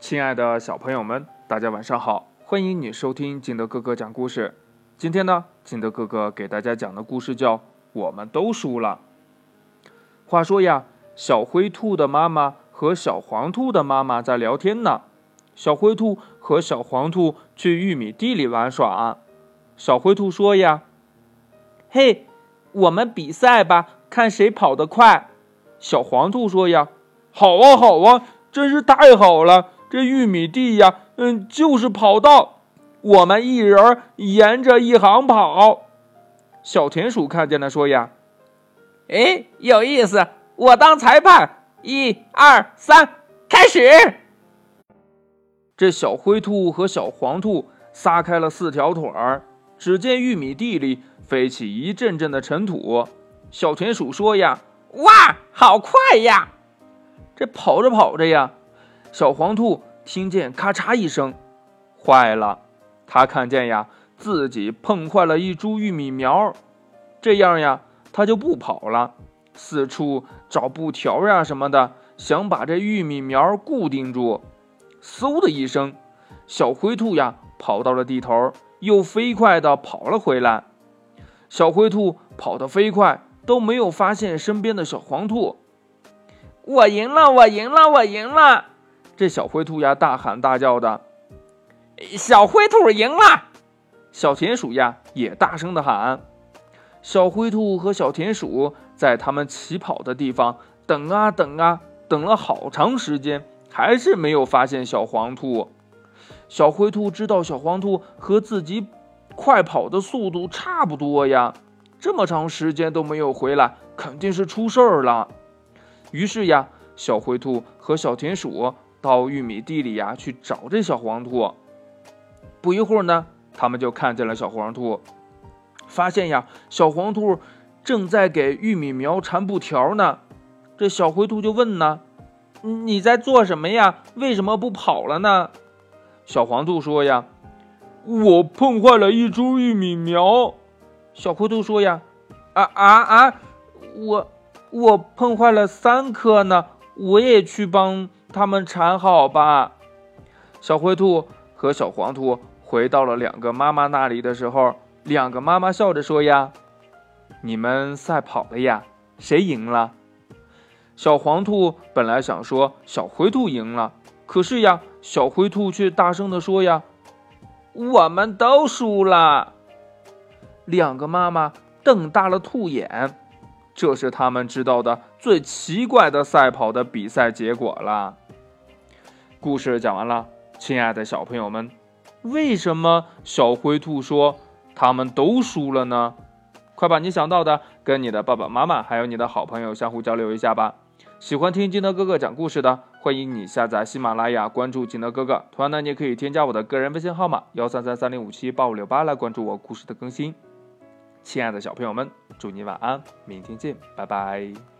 亲爱的小朋友们，大家晚上好！欢迎你收听金德哥哥讲故事。今天呢，金德哥哥给大家讲的故事叫《我们都输了》。话说呀，小灰兔的妈妈和小黄兔的妈妈在聊天呢。小灰兔和小黄兔去玉米地里玩耍。小灰兔说呀：“嘿，我们比赛吧，看谁跑得快。”小黄兔说呀：“好啊，好啊，真是太好了。”这玉米地呀，嗯，就是跑道，我们一人沿着一行跑。小田鼠看见了，说呀：“哎，有意思，我当裁判，一二三，开始。”这小灰兔和小黄兔撒开了四条腿儿，只见玉米地里飞起一阵阵的尘土。小田鼠说呀：“哇，好快呀！”这跑着跑着呀。小黄兔听见咔嚓一声，坏了！它看见呀，自己碰坏了一株玉米苗，这样呀，它就不跑了，四处找布条呀什么的，想把这玉米苗固定住。嗖的一声，小灰兔呀跑到了地头，又飞快地跑了回来。小灰兔跑得飞快，都没有发现身边的小黄兔。我赢了！我赢了！我赢了！这小灰兔呀，大喊大叫的。小灰兔赢了，小田鼠呀也大声的喊。小灰兔和小田鼠在他们起跑的地方等啊等啊，等了好长时间，还是没有发现小黄兔。小灰兔知道小黄兔和自己快跑的速度差不多呀，这么长时间都没有回来，肯定是出事儿了。于是呀，小灰兔和小田鼠。到玉米地里呀，去找这小黄兔。不一会儿呢，他们就看见了小黄兔，发现呀，小黄兔正在给玉米苗缠布条呢。这小灰兔就问呢：“你在做什么呀？为什么不跑了呢？”小黄兔说呀：“我碰坏了一株玉米苗。”小灰兔说呀：“啊啊啊！我我碰坏了三颗呢，我也去帮。”他们缠好吧。小灰兔和小黄兔回到了两个妈妈那里的时候，两个妈妈笑着说：“呀，你们赛跑了呀？谁赢了？”小黄兔本来想说小灰兔赢了，可是呀，小灰兔却大声的说：“呀，我们都输了。”两个妈妈瞪大了兔眼。这是他们知道的最奇怪的赛跑的比赛结果了。故事讲完了，亲爱的小朋友们，为什么小灰兔说他们都输了呢？快把你想到的跟你的爸爸妈妈还有你的好朋友相互交流一下吧。喜欢听金德哥哥讲故事的，欢迎你下载喜马拉雅，关注金德哥哥。同样呢，你也可以添加我的个人微信号码幺三三三零五七八五六八来关注我故事的更新。亲爱的小朋友们，祝你晚安，明天见，拜拜。